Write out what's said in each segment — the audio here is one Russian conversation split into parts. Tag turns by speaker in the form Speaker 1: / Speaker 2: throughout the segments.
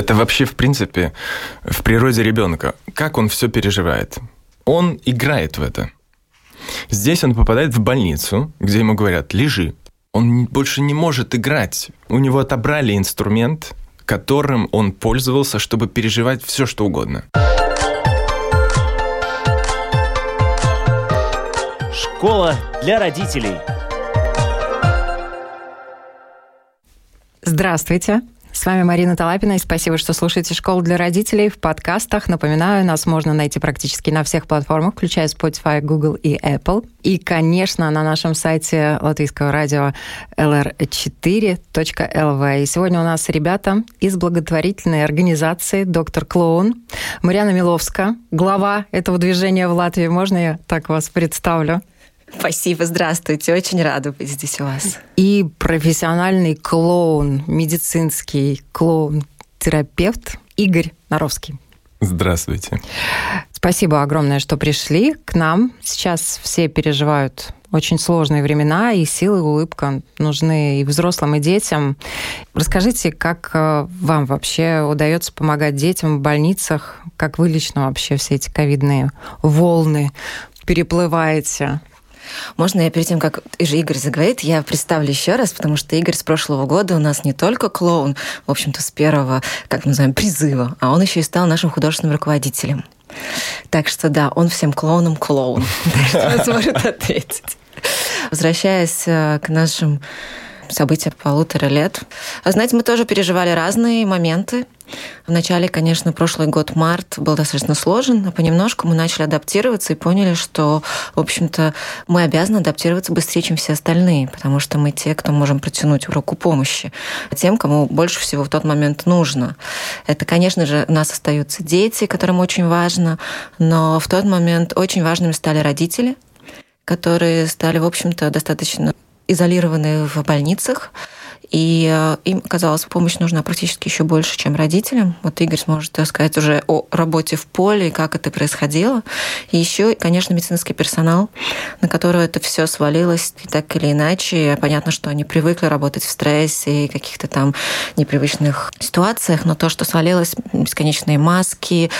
Speaker 1: Это вообще, в принципе, в природе ребенка. Как он все переживает? Он играет в это. Здесь он попадает в больницу, где ему говорят, лежи. Он больше не может играть. У него отобрали инструмент, которым он пользовался, чтобы переживать все, что угодно.
Speaker 2: Школа для родителей.
Speaker 3: Здравствуйте. С вами Марина Талапина, и спасибо, что слушаете «Школу для родителей» в подкастах. Напоминаю, нас можно найти практически на всех платформах, включая Spotify, Google и Apple. И, конечно, на нашем сайте латвийского радио lr4.lv. И сегодня у нас ребята из благотворительной организации «Доктор Клоун». Марьяна Миловска, глава этого движения в Латвии. Можно я так вас представлю?
Speaker 4: Спасибо, здравствуйте. Очень рада быть здесь у вас.
Speaker 3: И профессиональный клоун, медицинский клоун-терапевт Игорь Наровский.
Speaker 1: Здравствуйте.
Speaker 3: Спасибо огромное, что пришли к нам. Сейчас все переживают очень сложные времена, и силы и улыбка нужны и взрослым, и детям. Расскажите, как э, вам вообще удается помогать детям в больницах? Как вы лично вообще все эти ковидные волны переплываете?
Speaker 4: Можно я перед тем, как Игорь заговорит, я представлю еще раз, потому что Игорь с прошлого года у нас не только клоун, в общем-то, с первого, как называем, призыва, а он еще и стал нашим художественным руководителем. Так что да, он всем клоунам клоун. Он сможет ответить. Возвращаясь э, к нашим события полутора лет. Знаете, мы тоже переживали разные моменты. Вначале, конечно, прошлый год, март, был достаточно сложен, а понемножку мы начали адаптироваться и поняли, что, в общем-то, мы обязаны адаптироваться быстрее, чем все остальные, потому что мы те, кто можем протянуть руку помощи тем, кому больше всего в тот момент нужно. Это, конечно же, у нас остаются дети, которым очень важно, но в тот момент очень важными стали родители, которые стали, в общем-то, достаточно изолированы в больницах, и э, им казалось, помощь нужна практически еще больше, чем родителям. Вот Игорь сможет сказать уже о работе в поле и как это происходило. И еще, конечно, медицинский персонал, на которого это все свалилось так или иначе. Понятно, что они привыкли работать в стрессе и каких-то там непривычных ситуациях, но то, что свалилось, бесконечные маски,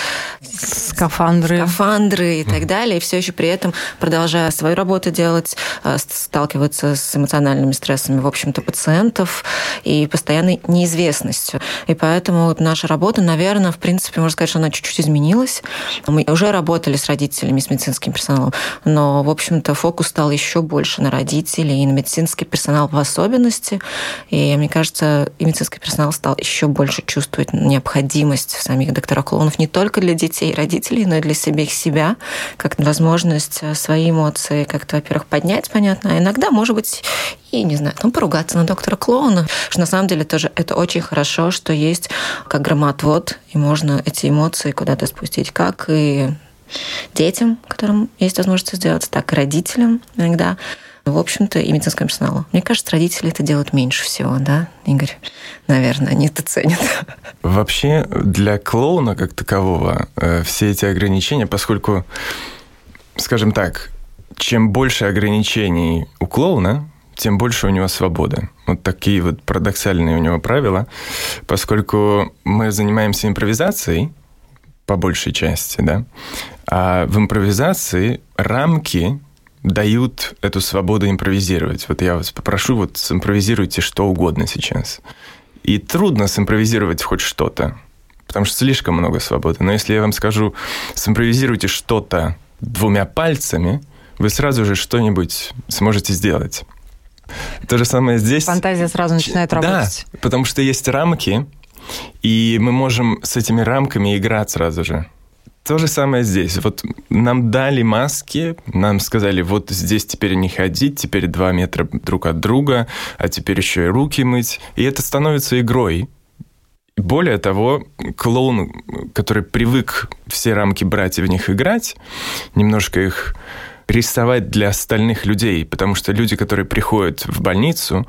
Speaker 3: скафандры,
Speaker 4: скафандры и так далее, и все еще при этом продолжая свою работу делать, э, сталкиваться с эмоциональными стрессами, в общем-то, пациентов, и постоянной неизвестностью. И поэтому наша работа, наверное, в принципе, можно сказать, что она чуть-чуть изменилась. Мы уже работали с родителями, с медицинским персоналом, но, в общем-то, фокус стал еще больше на родителей и на медицинский персонал в особенности. И мне кажется, и медицинский персонал стал еще больше чувствовать необходимость в самих докторах-клоунов не только для детей и родителей, но и для себя их себя, как возможность свои эмоции как-то, во-первых, поднять, понятно, а иногда, может быть, и, не знаю, там поругаться на доктора клоуна. Что на самом деле тоже это очень хорошо, что есть как громоотвод, и можно эти эмоции куда-то спустить, как и детям, которым есть возможность сделать, так и родителям иногда. В общем-то, и медицинскому персоналу. Мне кажется, родители это делают меньше всего, да, Игорь? Наверное, они это ценят.
Speaker 1: Вообще, для клоуна как такового э, все эти ограничения, поскольку, скажем так, чем больше ограничений у клоуна, тем больше у него свободы. Вот такие вот парадоксальные у него правила, поскольку мы занимаемся импровизацией, по большей части, да, а в импровизации рамки дают эту свободу импровизировать. Вот я вас попрошу, вот симпровизируйте что угодно сейчас. И трудно симпровизировать хоть что-то, потому что слишком много свободы. Но если я вам скажу, симпровизируйте что-то двумя пальцами, вы сразу же что-нибудь сможете сделать. То же самое здесь.
Speaker 3: Фантазия сразу начинает работать.
Speaker 1: Да, потому что есть рамки, и мы можем с этими рамками играть сразу же. То же самое здесь. Вот нам дали маски, нам сказали, вот здесь теперь не ходить, теперь два метра друг от друга, а теперь еще и руки мыть. И это становится игрой. Более того, клоун, который привык все рамки брать и в них играть, немножко их рисовать для остальных людей, потому что люди, которые приходят в больницу,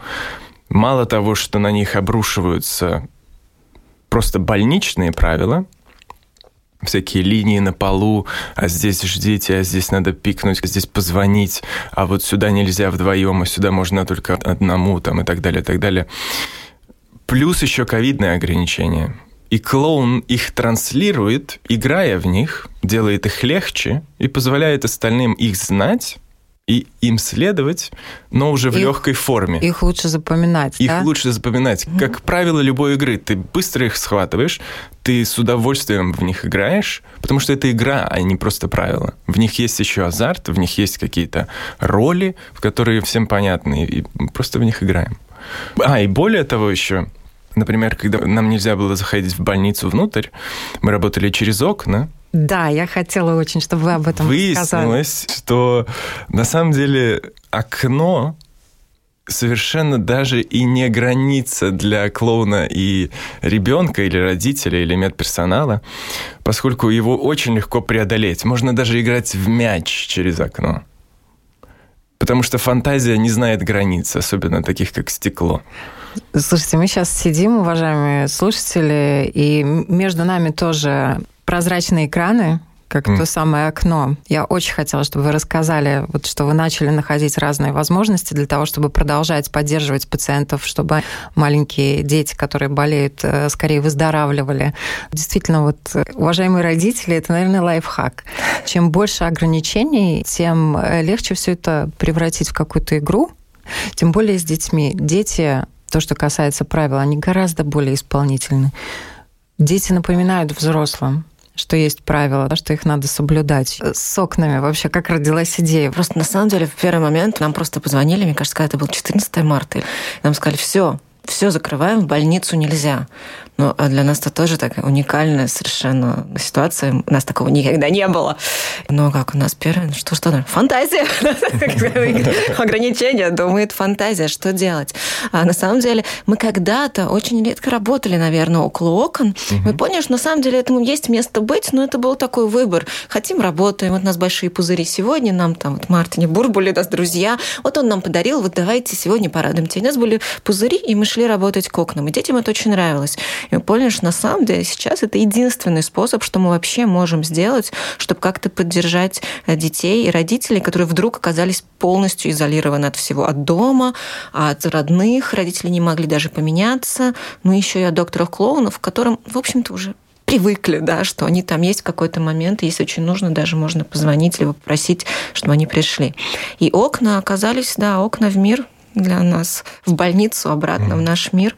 Speaker 1: мало того, что на них обрушиваются просто больничные правила, всякие линии на полу, а здесь ждите, а здесь надо пикнуть, а здесь позвонить, а вот сюда нельзя вдвоем, а сюда можно только одному, там, и так далее, и так далее. Плюс еще ковидные ограничения. И клоун их транслирует, играя в них, делает их легче и позволяет остальным их знать и им следовать, но уже в их, легкой форме.
Speaker 3: Их лучше запоминать.
Speaker 1: Их
Speaker 3: да?
Speaker 1: лучше запоминать. Mm-hmm. Как правило любой игры, ты быстро их схватываешь, ты с удовольствием в них играешь, потому что это игра, а не просто правила. В них есть еще азарт, в них есть какие-то роли, в которые всем понятны, и просто в них играем. А, и более того еще, например, когда нам нельзя было заходить в больницу внутрь, мы работали через окна,
Speaker 3: да, я хотела очень, чтобы вы об этом
Speaker 1: Выяснилось,
Speaker 3: сказали.
Speaker 1: что на самом деле окно совершенно даже и не граница для клоуна и ребенка, или родителя, или медперсонала, поскольку его очень легко преодолеть. Можно даже играть в мяч через окно. Потому что фантазия не знает границ, особенно таких, как стекло.
Speaker 3: Слушайте, мы сейчас сидим, уважаемые слушатели, и между нами тоже прозрачные экраны, как mm. то самое окно. Я очень хотела, чтобы вы рассказали, вот, что вы начали находить разные возможности для того, чтобы продолжать поддерживать пациентов, чтобы маленькие дети, которые болеют, э, скорее выздоравливали. Действительно, вот, уважаемые родители, это, наверное, лайфхак. Чем больше ограничений, тем э, легче все это превратить в какую-то игру, тем более с детьми. Дети, то, что касается правил, они гораздо более исполнительны. Дети напоминают взрослым, что есть правила, что их надо соблюдать. С окнами вообще как родилась идея?
Speaker 4: Просто на самом деле в первый момент нам просто позвонили, мне кажется, когда это был 14 марта, нам сказали, все, все закрываем, в больницу нельзя. Но а для нас это тоже такая уникальная совершенно ситуация. У нас такого никогда не было. Но как у нас первое, ну что, что, фантазия. Ограничения, думает фантазия, что делать. А на самом деле мы когда-то очень редко работали, наверное, около окон. Мы поняли, что на самом деле этому есть место быть, но это был такой выбор. Хотим, работаем. Вот у нас большие пузыри сегодня, нам там вот Мартине Бурбули, нас друзья. Вот он нам подарил, вот давайте сегодня порадуем тебя. У нас были пузыри, и мы шли работать к окнам. И детям это очень нравилось. И мы поняли, что на самом деле сейчас это единственный способ, что мы вообще можем сделать, чтобы как-то поддержать э, детей и родителей, которые вдруг оказались полностью изолированы от всего, от дома, от родных, родители не могли даже поменяться, ну еще и от докторов-клоунов, которым, в общем-то, уже привыкли, да, что они там есть в какой-то момент, если очень нужно, даже можно позвонить либо попросить, чтобы они пришли. И окна оказались, да, окна в мир для нас, в больницу обратно, mm. в наш мир.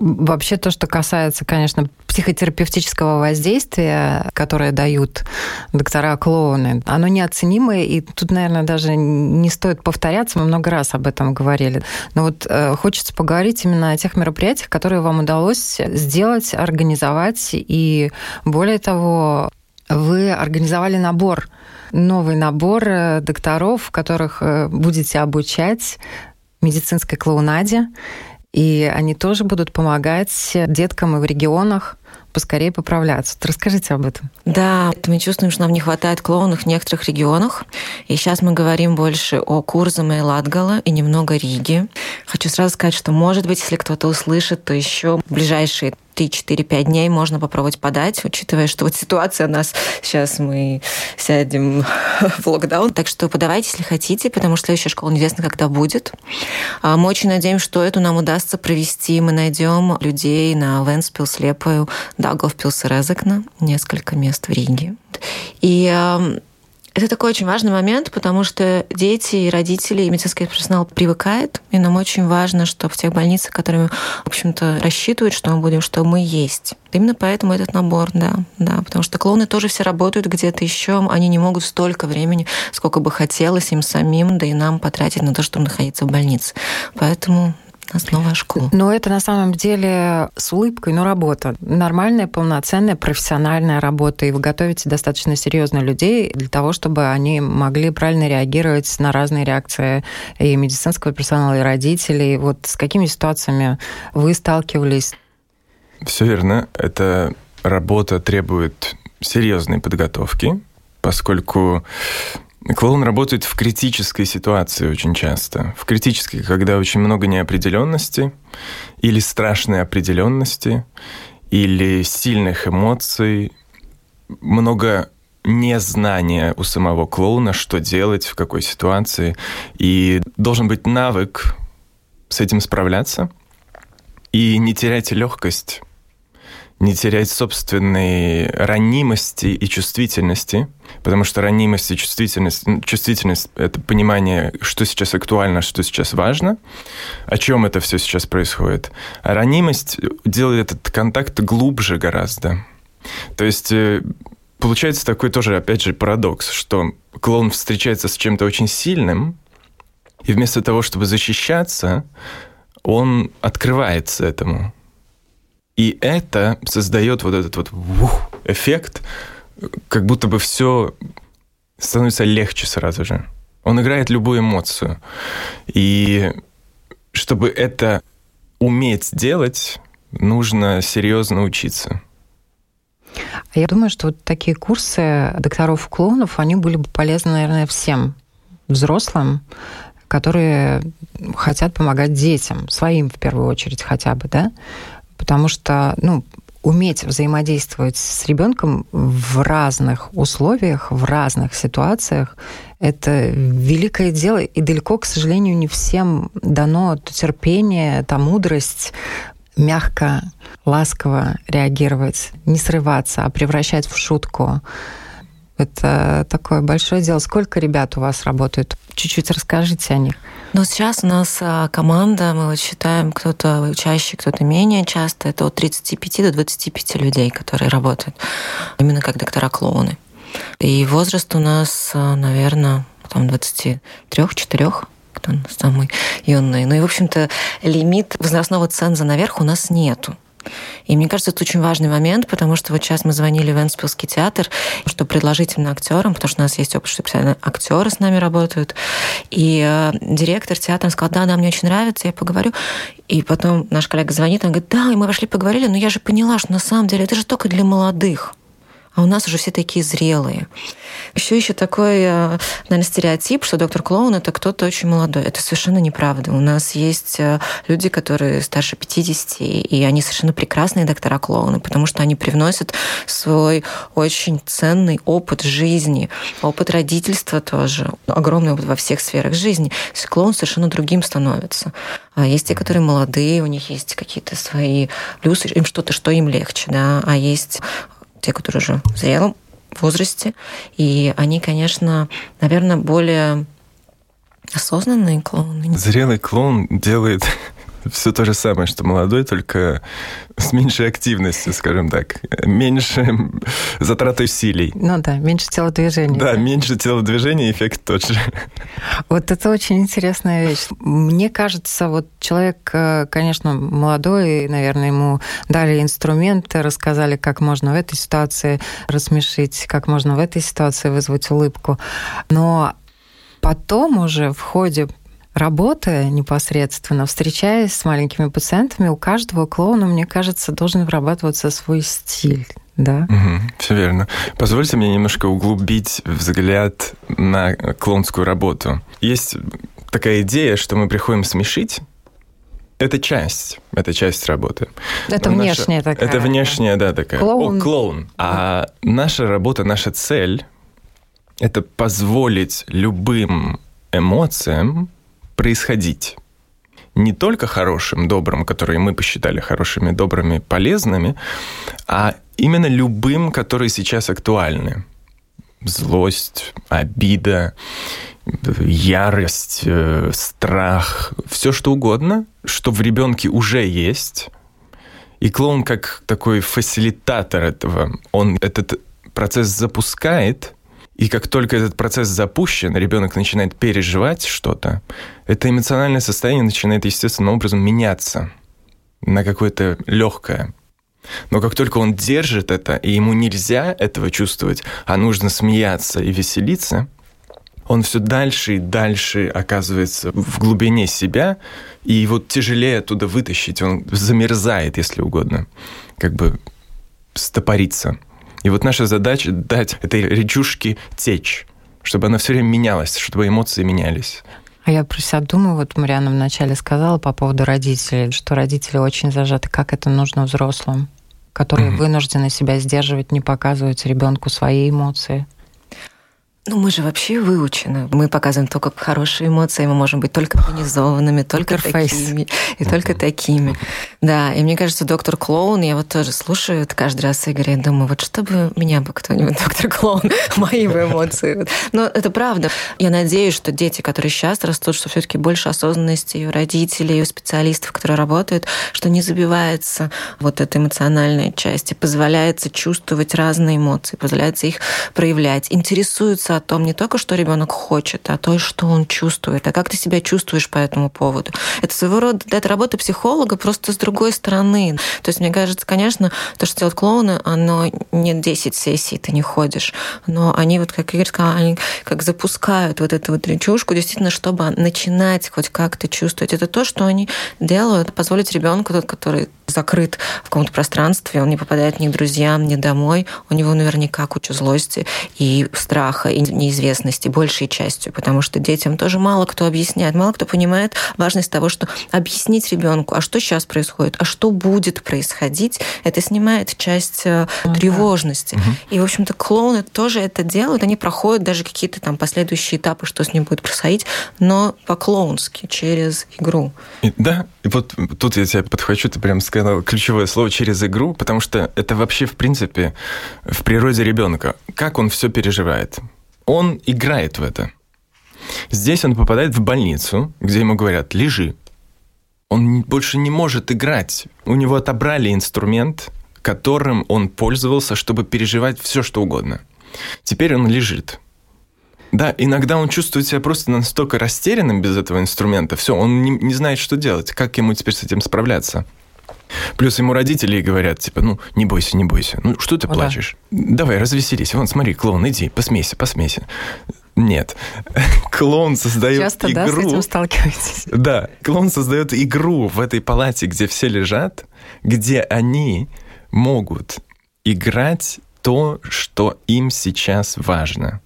Speaker 3: Вообще то, что касается, конечно, психотерапевтического воздействия, которое дают доктора-клоуны, оно неоценимое, и тут, наверное, даже не стоит повторяться, мы много раз об этом говорили. Но вот э, хочется поговорить именно о тех мероприятиях, которые вам удалось сделать, организовать, и более того, вы организовали набор, новый набор э, докторов, которых э, будете обучать медицинской клоунаде и они тоже будут помогать деткам и в регионах поскорее поправляться. Расскажите об этом.
Speaker 4: Да, мы чувствуем, что нам не хватает клоунов в некоторых регионах. И сейчас мы говорим больше о Курзаме и Латгала и немного Риги. Хочу сразу сказать, что, может быть, если кто-то услышит, то еще ближайшие 3-4-5 дней можно попробовать подать, учитывая, что вот ситуация у нас сейчас мы сядем в локдаун. Так что подавайте, если хотите, потому что следующая школа неизвестно, когда будет. А мы очень надеемся, что эту нам удастся провести. Мы найдем людей на Венспилс, Лепою, Даговпилс и Резекна, несколько мест в Риге. И это такой очень важный момент, потому что дети и родители, и медицинский персонал привыкает, и нам очень важно, что в тех больницах, которые, в общем-то, рассчитывают, что мы будем, что мы есть. Именно поэтому этот набор, да, да, потому что клоуны тоже все работают где-то еще, они не могут столько времени, сколько бы хотелось им самим, да и нам потратить на то, чтобы находиться в больнице. Поэтому нас новая школа.
Speaker 3: Но это на самом деле с улыбкой, но работа. Нормальная, полноценная, профессиональная работа. И вы готовите достаточно серьезно людей для того, чтобы они могли правильно реагировать на разные реакции и медицинского персонала, и родителей. Вот с какими ситуациями вы сталкивались?
Speaker 1: Все верно. Эта работа требует серьезной подготовки, поскольку Клоун работает в критической ситуации очень часто. В критической, когда очень много неопределенности или страшной определенности, или сильных эмоций, много незнания у самого клоуна, что делать, в какой ситуации. И должен быть навык с этим справляться и не терять легкость не терять собственной ранимости и чувствительности, потому что ранимость и чувствительность, чувствительность — это понимание, что сейчас актуально, что сейчас важно, о чем это все сейчас происходит. А ранимость делает этот контакт глубже гораздо. То есть э, получается такой тоже, опять же, парадокс, что клоун встречается с чем-то очень сильным, и вместо того, чтобы защищаться, он открывается этому. И это создает вот этот вот ух, эффект, как будто бы все становится легче сразу же. Он играет любую эмоцию. И чтобы это уметь делать, нужно серьезно учиться.
Speaker 3: Я думаю, что вот такие курсы докторов-клоунов, они были бы полезны, наверное, всем взрослым, которые хотят помогать детям, своим в первую очередь хотя бы, да, потому что, ну, уметь взаимодействовать с ребенком в разных условиях, в разных ситуациях, это великое дело, и далеко, к сожалению, не всем дано то терпение, та мудрость мягко, ласково реагировать, не срываться, а превращать в шутку. Это такое большое дело. Сколько ребят у вас работают? Чуть-чуть расскажите о них.
Speaker 4: Но сейчас у нас а, команда, мы вот считаем, кто-то чаще, кто-то менее часто. Это от 35 до 25 людей, которые работают именно как доктора-клоуны. И возраст у нас, а, наверное, там 23-4 кто самый юный. Ну и, в общем-то, лимит возрастного ценза наверх у нас нету. И мне кажется, это очень важный момент, потому что вот сейчас мы звонили в Энспилский театр, чтобы предложить именно актерам, потому что у нас есть опыт, что специально актеры с нами работают. И э, директор театра сказал, да, да, мне очень нравится, я поговорю. И потом наш коллега звонит, он говорит, да, и мы вошли поговорили, но я же поняла, что на самом деле это же только для молодых а у нас уже все такие зрелые. Еще еще такой, э, наверное, стереотип, что доктор клоун это кто-то очень молодой. Это совершенно неправда. У нас есть э, люди, которые старше 50, и они совершенно прекрасные доктора клоуны, потому что они привносят свой очень ценный опыт жизни, опыт родительства тоже, огромный опыт во всех сферах жизни. Клоун совершенно другим становится. А есть те, которые молодые, у них есть какие-то свои плюсы, им что-то, что им легче, да, а есть те, которые уже в зрелом возрасте. И они, конечно, наверное, более осознанные клоуны.
Speaker 1: Зрелый клоун делает все то же самое, что молодой, только с меньшей активностью, скажем так. Меньше затраты усилий.
Speaker 3: Ну да, меньше телодвижений.
Speaker 1: Да, да, меньше телодвижений, эффект тот же.
Speaker 3: Вот это очень интересная вещь. Мне кажется, вот человек, э, конечно, молодой, наверное, ему дали инструменты, рассказали, как можно в этой ситуации рассмешить, как можно в этой ситуации вызвать улыбку. Но потом уже в ходе работая непосредственно, встречаясь с маленькими пациентами, у каждого клоуна, мне кажется, должен вырабатываться свой стиль. Да.
Speaker 1: Угу, все верно. Позвольте мне немножко углубить взгляд на клоунскую работу. Есть такая идея, что мы приходим смешить, это часть, это часть работы.
Speaker 3: Это Но внешняя наша, такая.
Speaker 1: Это внешняя, да, такая.
Speaker 3: Клоун.
Speaker 1: О, клоун. А наша работа, наша цель – это позволить любым эмоциям происходить. Не только хорошим, добрым, которые мы посчитали хорошими, добрыми, полезными, а именно любым, которые сейчас актуальны. Злость, обида, ярость, э, страх, все что угодно, что в ребенке уже есть. И клоун как такой фасилитатор этого, он этот процесс запускает, и как только этот процесс запущен, ребенок начинает переживать что-то, это эмоциональное состояние начинает естественным образом меняться на какое-то легкое. Но как только он держит это, и ему нельзя этого чувствовать, а нужно смеяться и веселиться, он все дальше и дальше оказывается в глубине себя, и вот тяжелее оттуда вытащить, он замерзает, если угодно, как бы стопориться. И вот наша задача дать этой речушке течь, чтобы она все время менялась, чтобы эмоции менялись.
Speaker 3: А я про себя думаю, вот Мариана вначале сказала по поводу родителей, что родители очень зажаты. Как это нужно взрослым, которые mm-hmm. вынуждены себя сдерживать, не показывать ребенку свои эмоции?
Speaker 4: Ну, мы же вообще выучены. Мы показываем только хорошие эмоции, мы можем быть только организованными, только такими и только такими. Да, и мне кажется, доктор Клоун, я вот тоже слушаю это каждый раз Игоря и думаю, вот чтобы меня бы кто-нибудь, доктор Клоун, мои бы эмоции. Но это правда. Я надеюсь, что дети, которые сейчас растут, что все-таки больше осознанности у родителей, у специалистов, которые работают, что не забивается вот эта эмоциональная часть и позволяется чувствовать разные эмоции, позволяется их проявлять, интересуются о том не только, что ребенок хочет, а то, что он чувствует, а как ты себя чувствуешь по этому поводу. Это своего рода это работа психолога просто с другой стороны. То есть, мне кажется, конечно, то, что делают клоуны, оно не 10 сессий, ты не ходишь, но они, вот как Игорь сказал, они как запускают вот эту вот речушку, действительно, чтобы начинать хоть как-то чувствовать. Это то, что они делают, позволить ребенку, тот, который закрыт в каком-то пространстве, он не попадает ни к друзьям, ни домой, у него наверняка куча злости и страха, и неизвестности большей частью, потому что детям тоже мало кто объясняет, мало кто понимает важность того, что объяснить ребенку, а что сейчас происходит, а что будет происходить, это снимает часть э, ну, тревожности. И, в общем-то, клоуны тоже это делают, они проходят даже какие-то там последующие этапы, что с ним будет происходить, но по-клоунски, через игру.
Speaker 1: И, да, и вот тут я тебя подхвачу, ты прям сказал ключевое слово через игру, потому что это вообще, в принципе, в природе ребенка. Как он все переживает? он играет в это. Здесь он попадает в больницу, где ему говорят «лежи». Он больше не может играть. У него отобрали инструмент, которым он пользовался, чтобы переживать все, что угодно. Теперь он лежит. Да, иногда он чувствует себя просто настолько растерянным без этого инструмента. Все, он не, не знает, что делать. Как ему теперь с этим справляться? Плюс ему родители говорят, типа, ну, не бойся, не бойся. Ну, что ты ну, плачешь? Да. Давай, развеселись. Вон, смотри, клоун, иди, посмейся, посмейся. Нет. Клоун создает
Speaker 3: Часто,
Speaker 1: игру.
Speaker 3: да, с этим сталкиваетесь?
Speaker 1: Да. Клоун создает игру в этой палате, где все лежат, где они могут играть то, что им сейчас важно.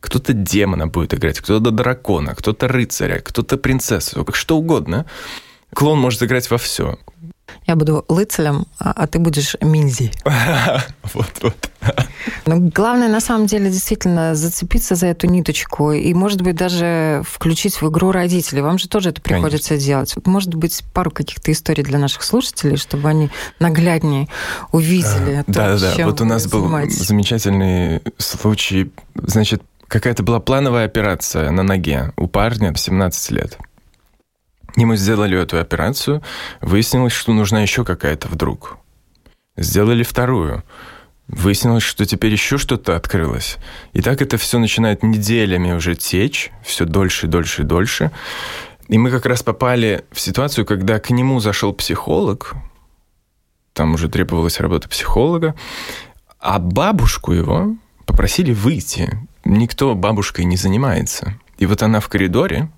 Speaker 1: Кто-то демона будет играть, кто-то дракона, кто-то рыцаря, кто-то принцессу, что угодно. Клоун может играть во все.
Speaker 3: Я буду лыцелем, а, а ты будешь Минзи.
Speaker 1: Вот-вот.
Speaker 3: Но главное, на самом деле, действительно зацепиться за эту ниточку и, может быть, даже включить в игру родителей. Вам же тоже это приходится Конечно. делать. Может быть, пару каких-то историй для наших слушателей, чтобы они нагляднее увидели.
Speaker 1: Да-да-да. Вот у нас был замечательный случай. Значит, какая-то была плановая операция на ноге у парня в 17 лет. И мы сделали эту операцию. Выяснилось, что нужна еще какая-то вдруг. Сделали вторую. Выяснилось, что теперь еще что-то открылось. И так это все начинает неделями уже течь, все дольше, дольше, дольше. И мы как раз попали в ситуацию, когда к нему зашел психолог, там уже требовалась работа психолога, а бабушку его попросили выйти. Никто бабушкой не занимается. И вот она в коридоре,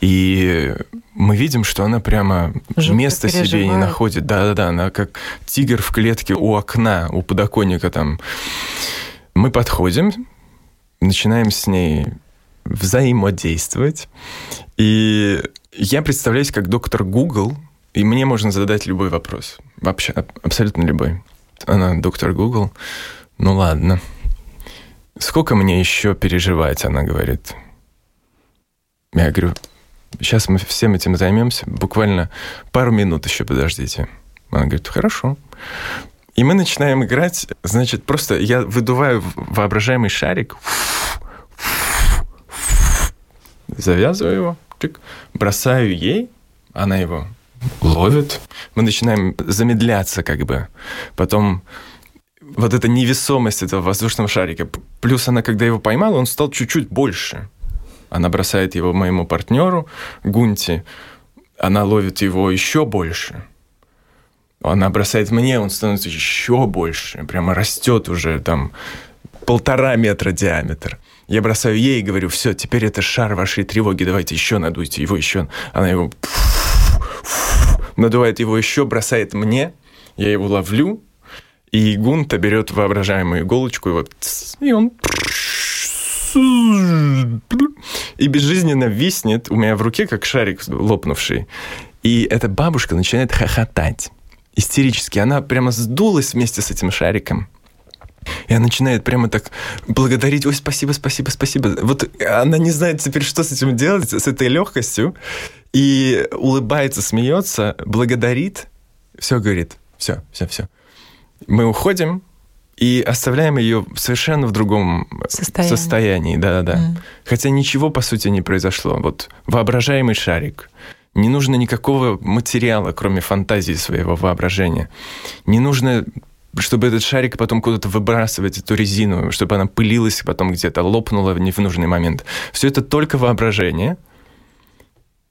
Speaker 1: и мы видим, что она прямо Жутко места себе не находит. Да-да-да, она как тигр в клетке у окна, у подоконника там. Мы подходим, начинаем с ней взаимодействовать. И я представляюсь как доктор Google, и мне можно задать любой вопрос. Вообще, абсолютно любой. Она доктор Google. Ну ладно. Сколько мне еще переживать, она говорит. Я говорю, сейчас мы всем этим займемся, буквально пару минут еще подождите. Она говорит, хорошо. И мы начинаем играть, значит, просто я выдуваю воображаемый шарик, завязываю его, бросаю ей, она его ловит. Мы начинаем замедляться как бы. Потом вот эта невесомость этого воздушного шарика. Плюс она, когда его поймала, он стал чуть-чуть больше. Она бросает его моему партнеру Гунти. Она ловит его еще больше. Она бросает мне, он становится еще больше. Прямо растет уже там полтора метра диаметр. Я бросаю ей и говорю, все, теперь это шар вашей тревоги, давайте еще надуйте его еще. Она его надувает его еще, бросает мне, я его ловлю, и Гунта берет воображаемую иголочку, и, вот, и он и безжизненно виснет у меня в руке, как шарик лопнувший. И эта бабушка начинает хохотать истерически. Она прямо сдулась вместе с этим шариком. И она начинает прямо так благодарить, ой, спасибо, спасибо, спасибо. Вот она не знает теперь, что с этим делать, с этой легкостью. И улыбается, смеется, благодарит, все говорит, все, все, все. Мы уходим, и оставляем ее совершенно в другом состоянии. состоянии да, да, да. Mm. Хотя ничего по сути не произошло. Вот воображаемый шарик. Не нужно никакого материала, кроме фантазии своего воображения. Не нужно чтобы этот шарик потом куда-то выбрасывать, эту резину, чтобы она пылилась, потом где-то лопнула в нужный момент. Все это только воображение –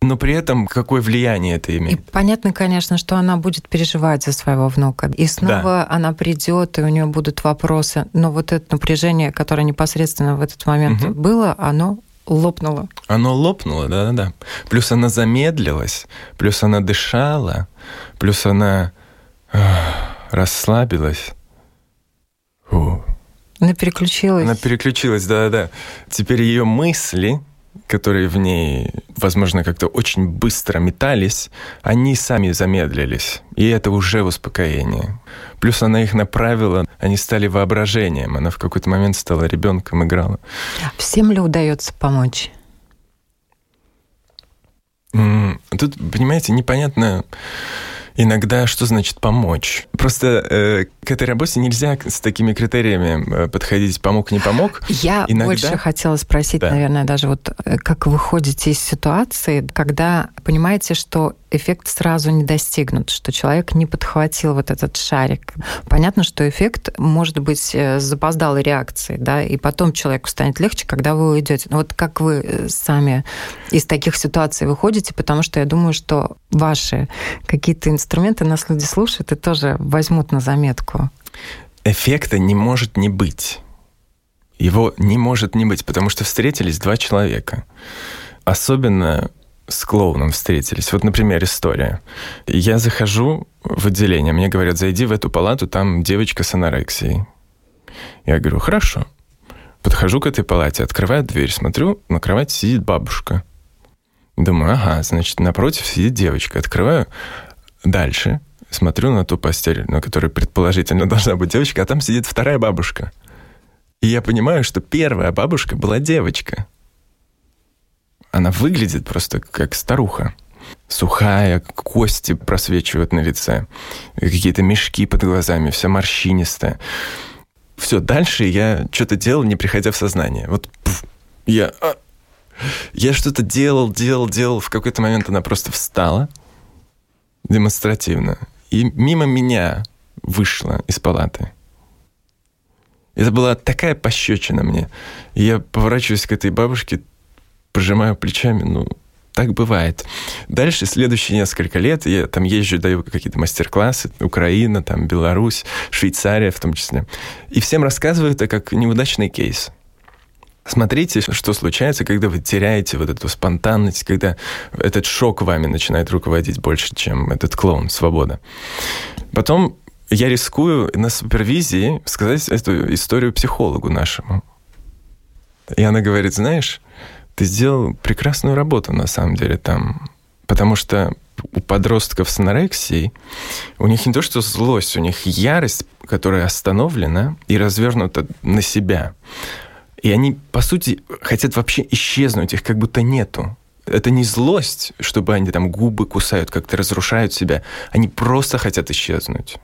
Speaker 1: но при этом какое влияние это имеет?
Speaker 3: И понятно, конечно, что она будет переживать за своего внука. И снова да. она придет, и у нее будут вопросы. Но вот это напряжение, которое непосредственно в этот момент угу. было, оно лопнуло.
Speaker 1: Оно лопнуло, да-да-да. Плюс она замедлилась, плюс она дышала, плюс она эх, расслабилась.
Speaker 3: Фу. Она переключилась.
Speaker 1: Она переключилась, да-да-да. Теперь ее мысли которые в ней, возможно, как-то очень быстро метались, они сами замедлились. И это уже успокоение. Плюс она их направила, они стали воображением. Она в какой-то момент стала ребенком, играла.
Speaker 3: Всем ли удается помочь?
Speaker 1: Тут, понимаете, непонятно иногда что значит помочь. Просто э, к этой работе нельзя с такими критериями э, подходить помог, не помог.
Speaker 3: Я иногда... больше хотела спросить, да. наверное, даже вот э, как вы выходите из ситуации, когда понимаете, что эффект сразу не достигнут, что человек не подхватил вот этот шарик. Понятно, что эффект может быть э, запоздалой реакцией, да, и потом человеку станет легче, когда вы уйдете. Но вот как вы э, сами из таких ситуаций выходите, потому что я думаю, что ваши какие-то инструменты нас люди слушают и тоже возьмут на заметку.
Speaker 1: Эффекта не может не быть. Его не может не быть, потому что встретились два человека. Особенно с клоуном встретились. Вот, например, история. Я захожу в отделение, мне говорят, зайди в эту палату, там девочка с анорексией. Я говорю, хорошо. Подхожу к этой палате, открываю дверь, смотрю, на кровати сидит бабушка. Думаю, ага, значит, напротив сидит девочка. Открываю дальше, смотрю на ту постель, на которой предположительно должна быть девочка, а там сидит вторая бабушка. И я понимаю, что первая бабушка была девочка. Она выглядит просто как старуха. Сухая, кости просвечивают на лице, какие-то мешки под глазами, вся морщинистая. Все, дальше я что-то делал, не приходя в сознание. Вот пф, я... А, я что-то делал, делал, делал. В какой-то момент она просто встала демонстративно и мимо меня вышла из палаты. Это была такая пощечина мне. Я поворачиваюсь к этой бабушке, пожимаю плечами, ну, так бывает. Дальше, следующие несколько лет, я там езжу, даю какие-то мастер-классы, Украина, там, Беларусь, Швейцария в том числе. И всем рассказываю это как неудачный кейс. Смотрите, что случается, когда вы теряете вот эту спонтанность, когда этот шок вами начинает руководить больше, чем этот клоун, свобода. Потом я рискую на супервизии сказать эту историю психологу нашему. И она говорит, знаешь, ты сделал прекрасную работу на самом деле там. Потому что у подростков с анорексией у них не то что злость, у них ярость, которая остановлена и развернута на себя. И они, по сути, хотят вообще исчезнуть, их как будто нету. Это не злость, чтобы они там губы кусают, как-то разрушают себя. Они просто хотят исчезнуть.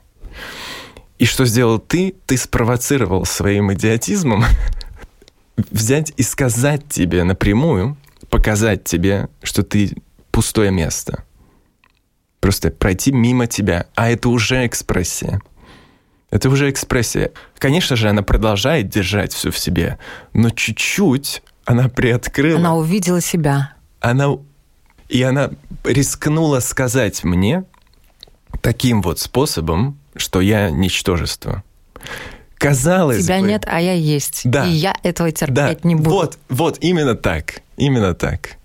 Speaker 1: И что сделал ты? Ты спровоцировал своим идиотизмом взять и сказать тебе напрямую, показать тебе, что ты пустое место. Просто пройти мимо тебя. А это уже экспрессия. Это уже экспрессия. Конечно же, она продолжает держать все в себе, но чуть-чуть она приоткрыла.
Speaker 3: Она увидела себя.
Speaker 1: Она и она рискнула сказать мне таким вот способом, что я ничтожество казалось
Speaker 3: Тебя
Speaker 1: бы...
Speaker 3: нет, а я есть. Да. И я этого терпеть да. не буду.
Speaker 1: Вот, вот, именно так. Именно так.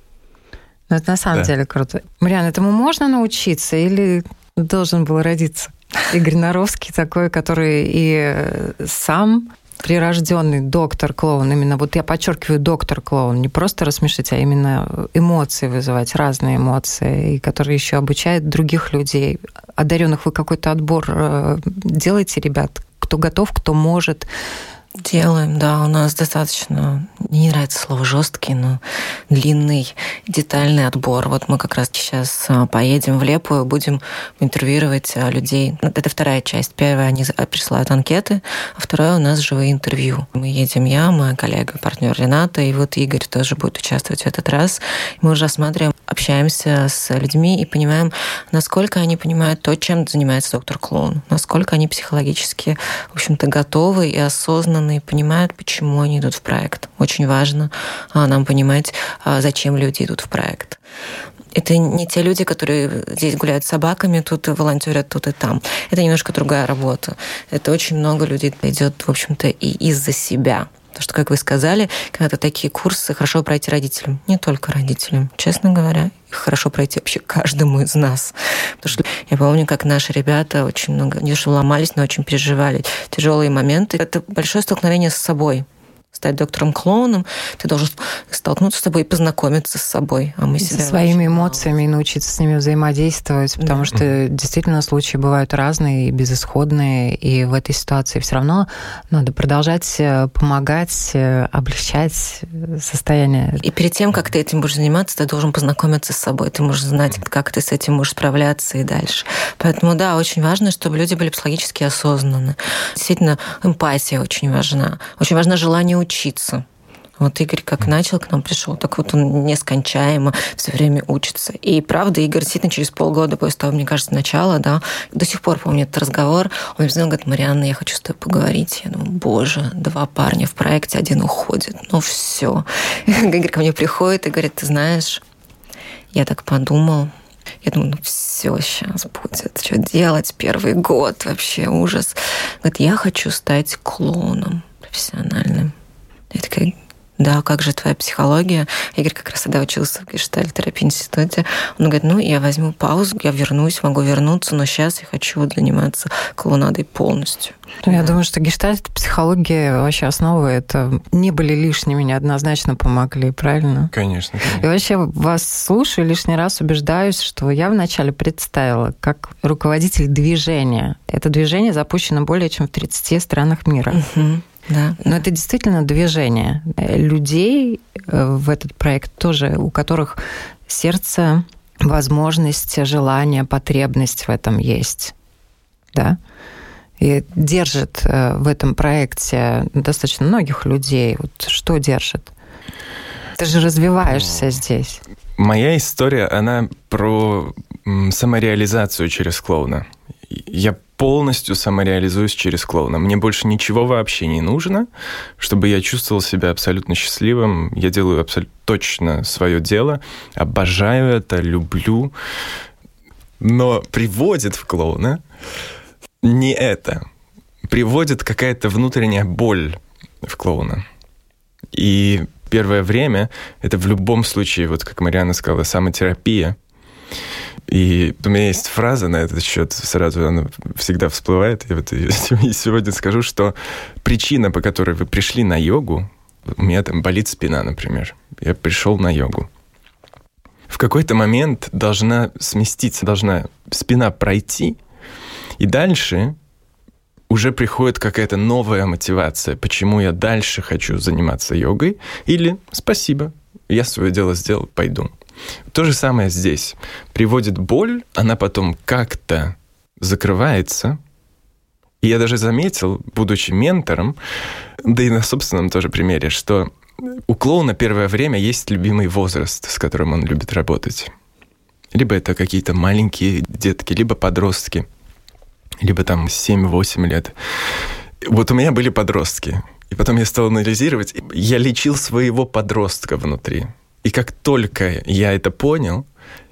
Speaker 3: Ну, это на самом да. деле круто. Мариан, этому можно научиться или должен был родиться? Игорь Наровский такой, который и сам прирожденный доктор-клоун. Именно вот я подчеркиваю доктор-клоун. Не просто рассмешить, а именно эмоции вызывать, разные эмоции, и который еще обучает других людей. Одаренных вы какой-то отбор э, делаете, ребят? Кто готов, кто может
Speaker 4: Делаем, да. У нас достаточно, мне не нравится слово жесткий, но длинный, детальный отбор. Вот мы как раз сейчас а, поедем в Лепу и будем интервьюировать а, людей. Это вторая часть. Первая, они присылают анкеты, а вторая у нас живые интервью. Мы едем я, моя коллега, партнер Рената, и вот Игорь тоже будет участвовать в этот раз. Мы уже осматриваем, общаемся с людьми и понимаем, насколько они понимают то, чем занимается доктор Клоун, насколько они психологически, в общем-то, готовы и осознанно и понимают, почему они идут в проект. Очень важно а, нам понимать, а, зачем люди идут в проект. Это не те люди, которые здесь гуляют с собаками, тут волонтерят, тут и там. Это немножко другая работа. Это очень много людей идет, в общем-то, и из-за себя. Потому что, как вы сказали, когда-то такие курсы хорошо пройти родителям. Не только родителям, честно говоря. Хорошо пройти вообще каждому из нас. Потому что я помню, как наши ребята очень много, не что ломались, но очень переживали тяжелые моменты. Это большое столкновение с собой стать доктором-клоуном, ты должен столкнуться с собой и познакомиться с собой.
Speaker 3: А мы себя со своими эмоциями мало. научиться с ними взаимодействовать, потому да. что действительно случаи бывают разные и безысходные, и в этой ситуации все равно надо продолжать э, помогать, э, облегчать э, состояние.
Speaker 4: И перед тем, как ты этим будешь заниматься, ты должен познакомиться с собой, ты можешь знать, как ты с этим можешь справляться и дальше. Поэтому да, очень важно, чтобы люди были психологически осознанны. Действительно, эмпатия очень важна. Очень важно желание учиться. Вот Игорь как начал к нам пришел, так вот он нескончаемо все время учится. И правда, Игорь действительно через полгода после того, мне кажется, начала, да, до сих пор помню этот разговор, он мне говорит, Марианна, я хочу с тобой поговорить. Я думаю, боже, два парня в проекте, один уходит, ну все. Игорь ко мне приходит и говорит, ты знаешь, я так подумал, я думаю, ну все сейчас будет. Что делать? Первый год вообще ужас. Говорит, я хочу стать клоуном профессиональным. Я такая, да, как же твоя психология? Игорь как раз тогда учился в гештальтерапии институте. Он говорит, ну, я возьму паузу, я вернусь, могу вернуться, но сейчас я хочу заниматься клоунадой полностью.
Speaker 3: Ну, я да. думаю, что гештальт, психология, вообще основы это не были лишними, неоднозначно помогли, правильно?
Speaker 1: Конечно, конечно.
Speaker 3: И вообще вас слушаю, лишний раз убеждаюсь, что я вначале представила как руководитель движения. Это движение запущено более чем в 30 странах мира. Угу. Да. Но это действительно движение людей э, в этот проект тоже, у которых сердце, возможность, желание, потребность в этом есть. Да? И держит э, в этом проекте достаточно многих людей. Вот что держит? Ты же развиваешься здесь.
Speaker 1: Моя история, она про самореализацию через клоуна. Я полностью самореализуюсь через клоуна. Мне больше ничего вообще не нужно, чтобы я чувствовал себя абсолютно счастливым. Я делаю абсолютно точно свое дело, обожаю это, люблю. Но приводит в клоуна не это. Приводит какая-то внутренняя боль в клоуна. И первое время это в любом случае, вот как Мариана сказала, самотерапия. И у меня есть фраза на этот счет, сразу она всегда всплывает. Я вот ее сегодня скажу, что причина, по которой вы пришли на йогу, у меня там болит спина, например. Я пришел на йогу. В какой-то момент должна сместиться, должна спина пройти, и дальше уже приходит какая-то новая мотивация, почему я дальше хочу заниматься йогой, или спасибо, я свое дело сделал, пойду. То же самое здесь. Приводит боль, она потом как-то закрывается. И я даже заметил, будучи ментором, да и на собственном тоже примере, что у клоуна первое время есть любимый возраст, с которым он любит работать. Либо это какие-то маленькие детки, либо подростки, либо там 7-8 лет. Вот у меня были подростки. И потом я стал анализировать. Я лечил своего подростка внутри. И как только я это понял,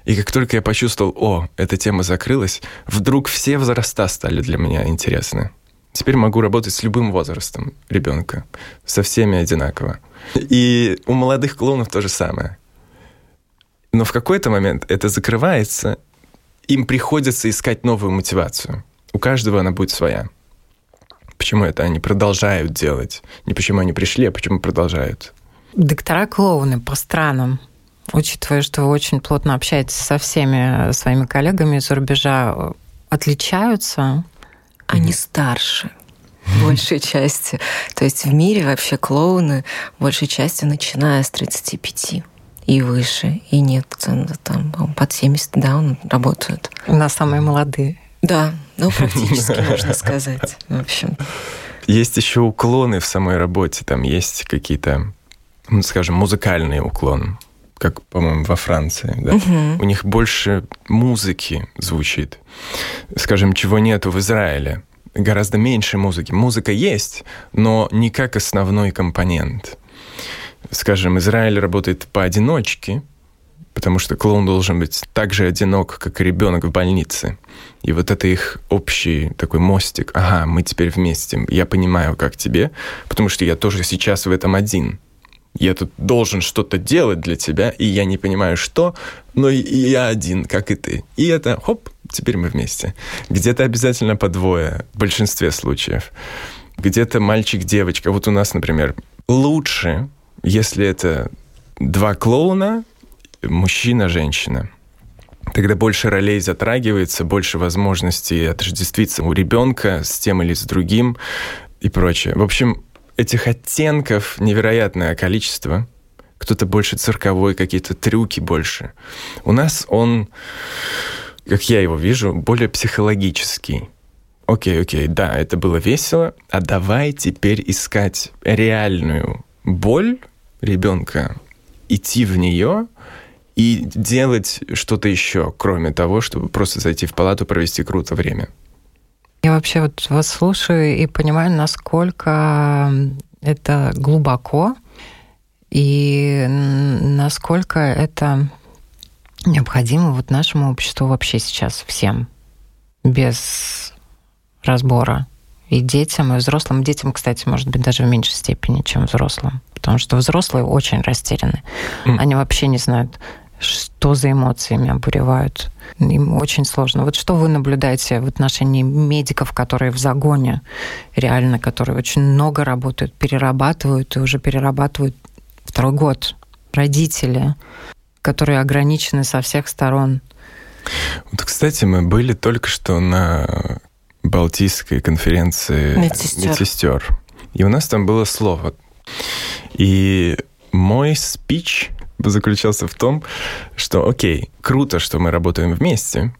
Speaker 1: и как только я почувствовал, о, эта тема закрылась, вдруг все возраста стали для меня интересны. Теперь могу работать с любым возрастом ребенка, со всеми одинаково. И у молодых клоунов то же самое. Но в какой-то момент это закрывается, им приходится искать новую мотивацию. У каждого она будет своя. Почему это они продолжают делать? Не почему они пришли, а почему продолжают.
Speaker 3: Доктора-клоуны по странам, учитывая, что вы очень плотно общаетесь со всеми своими коллегами из-за рубежа, отличаются?
Speaker 4: Они старше. большей части. То есть в мире вообще клоуны большей частью начиная с 35 и выше. И нет, там под 70, да, он работают.
Speaker 3: У нас самые молодые.
Speaker 4: Да, ну практически можно сказать. В общем.
Speaker 1: Есть еще уклоны в самой работе. Там есть какие-то, скажем, музыкальные уклоны как, по-моему, во Франции. Да? Угу. У них больше музыки звучит. Скажем, чего нету в Израиле. Гораздо меньше музыки. Музыка есть, но не как основной компонент. Скажем, Израиль работает поодиночке, потому что клоун должен быть так же одинок, как и ребенок в больнице. И вот это их общий такой мостик. Ага, мы теперь вместе. Я понимаю, как тебе, потому что я тоже сейчас в этом один я тут должен что-то делать для тебя, и я не понимаю, что, но и я один, как и ты. И это, хоп, теперь мы вместе. Где-то обязательно по двое, в большинстве случаев. Где-то мальчик-девочка. Вот у нас, например, лучше, если это два клоуна, мужчина-женщина. Тогда больше ролей затрагивается, больше возможностей отождествиться у ребенка с тем или с другим и прочее. В общем, этих оттенков невероятное количество. Кто-то больше цирковой, какие-то трюки больше. У нас он, как я его вижу, более психологический. Окей, окей, да, это было весело, а давай теперь искать реальную боль ребенка, идти в нее и делать что-то еще, кроме того, чтобы просто зайти в палату, провести круто время.
Speaker 3: Я вообще вот вас слушаю и понимаю, насколько это глубоко и насколько это необходимо вот нашему обществу вообще сейчас всем без разбора и детям, и взрослым. Детям, кстати, может быть, даже в меньшей степени, чем взрослым. Потому что взрослые очень растеряны. Mm. Они вообще не знают, что за эмоциями обуревают. Им очень сложно. Вот что вы наблюдаете в отношении медиков, которые в загоне, реально, которые очень много работают, перерабатывают и уже перерабатывают второй год. Родители, которые ограничены со всех сторон.
Speaker 1: Вот, кстати, мы были только что на Балтийской конференции медсестер. медсестер. И у нас там было слово. И мой спич заключался в том, что, окей, круто, что мы работаем вместе,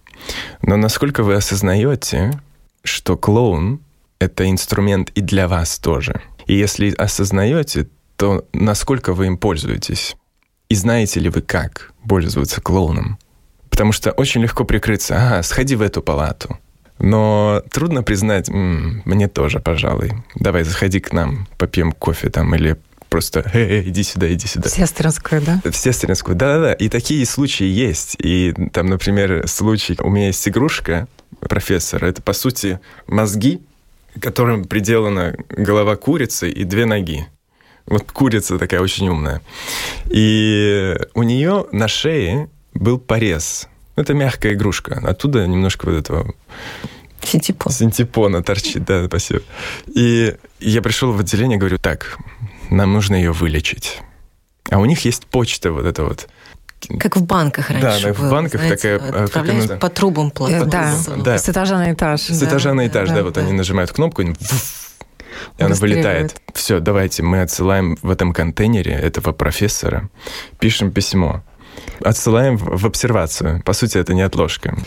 Speaker 1: но насколько вы осознаете, что клоун — это инструмент и для вас тоже? И если осознаете, то насколько вы им пользуетесь? И знаете ли вы, как пользоваться клоуном? Потому что очень легко прикрыться, ага, сходи в эту палату. Но трудно признать, м-м, мне тоже, пожалуй. Давай, заходи к нам, попьем кофе там или просто «Эй, иди сюда, иди сюда».
Speaker 3: Сестринскую, да?
Speaker 1: В сестринскую, да-да-да. И такие случаи есть. И там, например, случай, у меня есть игрушка профессора, это, по сути, мозги, которым приделана голова курицы и две ноги. Вот курица такая очень умная. И у нее на шее был порез. Это мягкая игрушка. Оттуда немножко вот этого
Speaker 4: Синтепон.
Speaker 1: Синтепона торчит, да, спасибо. И я пришел в отделение, говорю, так, нам нужно ее вылечить. А у них есть почта вот эта вот.
Speaker 4: Как в банках раньше
Speaker 1: Да, было, в банках знаете, такая...
Speaker 4: Отправляешь она, по трубам платно.
Speaker 3: Да, да, с этажа на этаж.
Speaker 1: С да, этажа на этаж, да, да вот да. они нажимают кнопку, и, и она вылетает. Все, давайте, мы отсылаем в этом контейнере этого профессора, пишем письмо отсылаем в обсервацию. По сути, это не отложка.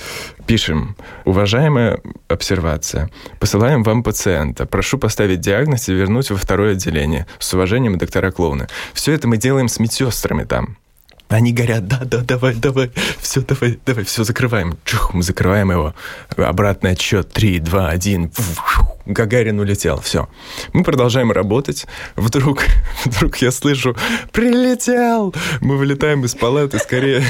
Speaker 1: Пишем, уважаемая обсервация, посылаем вам пациента. Прошу поставить диагноз и вернуть во второе отделение. С уважением, доктора Клоуна. Все это мы делаем с медсестрами там. Они говорят, да, да, давай, давай, все, давай, давай, все, закрываем. Чух, мы закрываем его. Обратный отсчет, три, два, один. Гагарин улетел, все. Мы продолжаем работать. Вдруг, вдруг я слышу, прилетел! Мы вылетаем из палаты, скорее,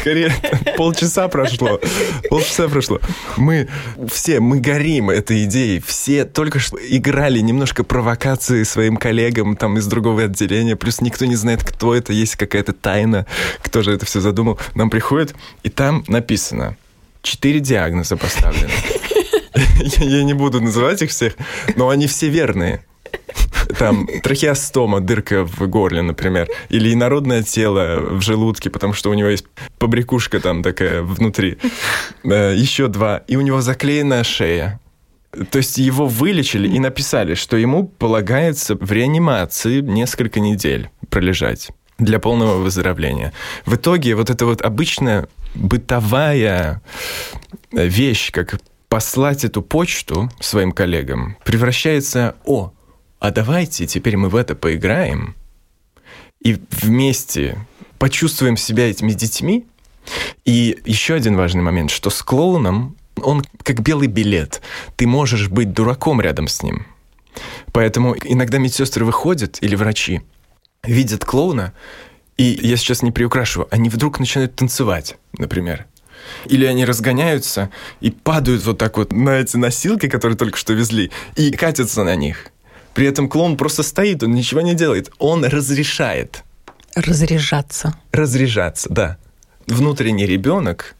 Speaker 1: скорее, полчаса прошло, полчаса прошло. Мы все, мы горим этой идеей, все только что играли немножко провокации своим коллегам там из другого отделения, плюс никто не знает, кто это, есть какая-то тайна, кто же это все задумал. Нам приходит, и там написано, четыре диагноза поставлены. Я не буду называть их всех, но они все верные. Там трахеостома, дырка в горле, например, или инородное тело в желудке, потому что у него есть побрякушка там такая внутри. Э, Еще два. И у него заклеенная шея. То есть его вылечили и написали, что ему полагается в реанимации несколько недель пролежать для полного выздоровления. В итоге вот эта вот обычная бытовая вещь, как послать эту почту своим коллегам, превращается, о, а давайте теперь мы в это поиграем и вместе почувствуем себя этими детьми. И еще один важный момент, что с клоуном он как белый билет. Ты можешь быть дураком рядом с ним. Поэтому иногда медсестры выходят или врачи, видят клоуна, и я сейчас не приукрашиваю, они вдруг начинают танцевать, например. Или они разгоняются и падают вот так вот на эти носилки, которые только что везли, и катятся на них. При этом клоун просто стоит, он ничего не делает. Он разрешает.
Speaker 3: Разряжаться.
Speaker 1: Разряжаться, да. Внутренний ребенок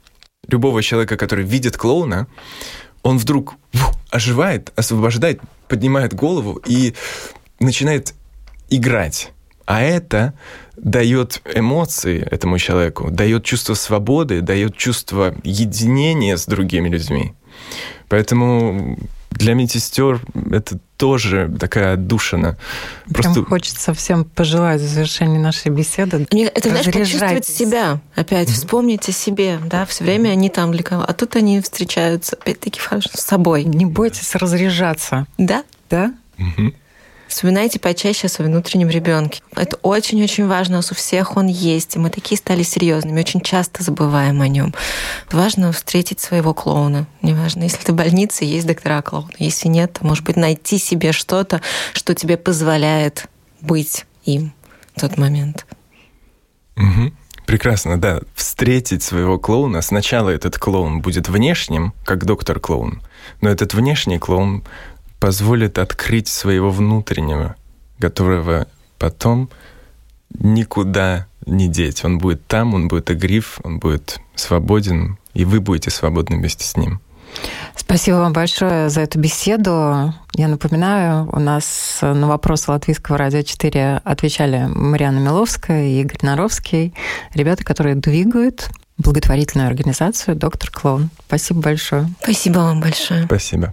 Speaker 1: любого человека, который видит клоуна, он вдруг фу, оживает, освобождает, поднимает голову и начинает играть. А это дает эмоции этому человеку, дает чувство свободы, дает чувство единения с другими людьми. Поэтому для медсестер это тоже такая отдушина.
Speaker 3: Просто... Прям хочется всем пожелать в завершении нашей беседы.
Speaker 4: Мне это, знаешь, почувствовать себя. Опять mm-hmm. вспомнить о себе. Да, все время они там для кого. А тут они встречаются, опять-таки, с собой.
Speaker 3: Не бойтесь разряжаться.
Speaker 4: Да?
Speaker 3: Да?
Speaker 1: Mm-hmm.
Speaker 4: Вспоминайте почаще о своем внутреннем ребенке. Это очень-очень важно. У нас у всех он есть. И мы такие стали серьезными, очень часто забываем о нем. Важно встретить своего клоуна. Неважно, если ты в больнице, есть доктора клоуна. Если нет, то, может быть, найти себе что-то, что тебе позволяет быть им в тот момент.
Speaker 1: Угу. Прекрасно, да. Встретить своего клоуна. Сначала этот клоун будет внешним, как доктор клоун, но этот внешний клоун позволит открыть своего внутреннего, которого потом никуда не деть. Он будет там, он будет игрив, он будет свободен, и вы будете свободны вместе с ним.
Speaker 3: Спасибо вам большое за эту беседу. Я напоминаю, у нас на вопросы Латвийского радио 4 отвечали Мариана Миловская и Игорь Наровский, ребята, которые двигают благотворительную организацию «Доктор Клоун». Спасибо большое.
Speaker 4: Спасибо вам большое.
Speaker 1: Спасибо.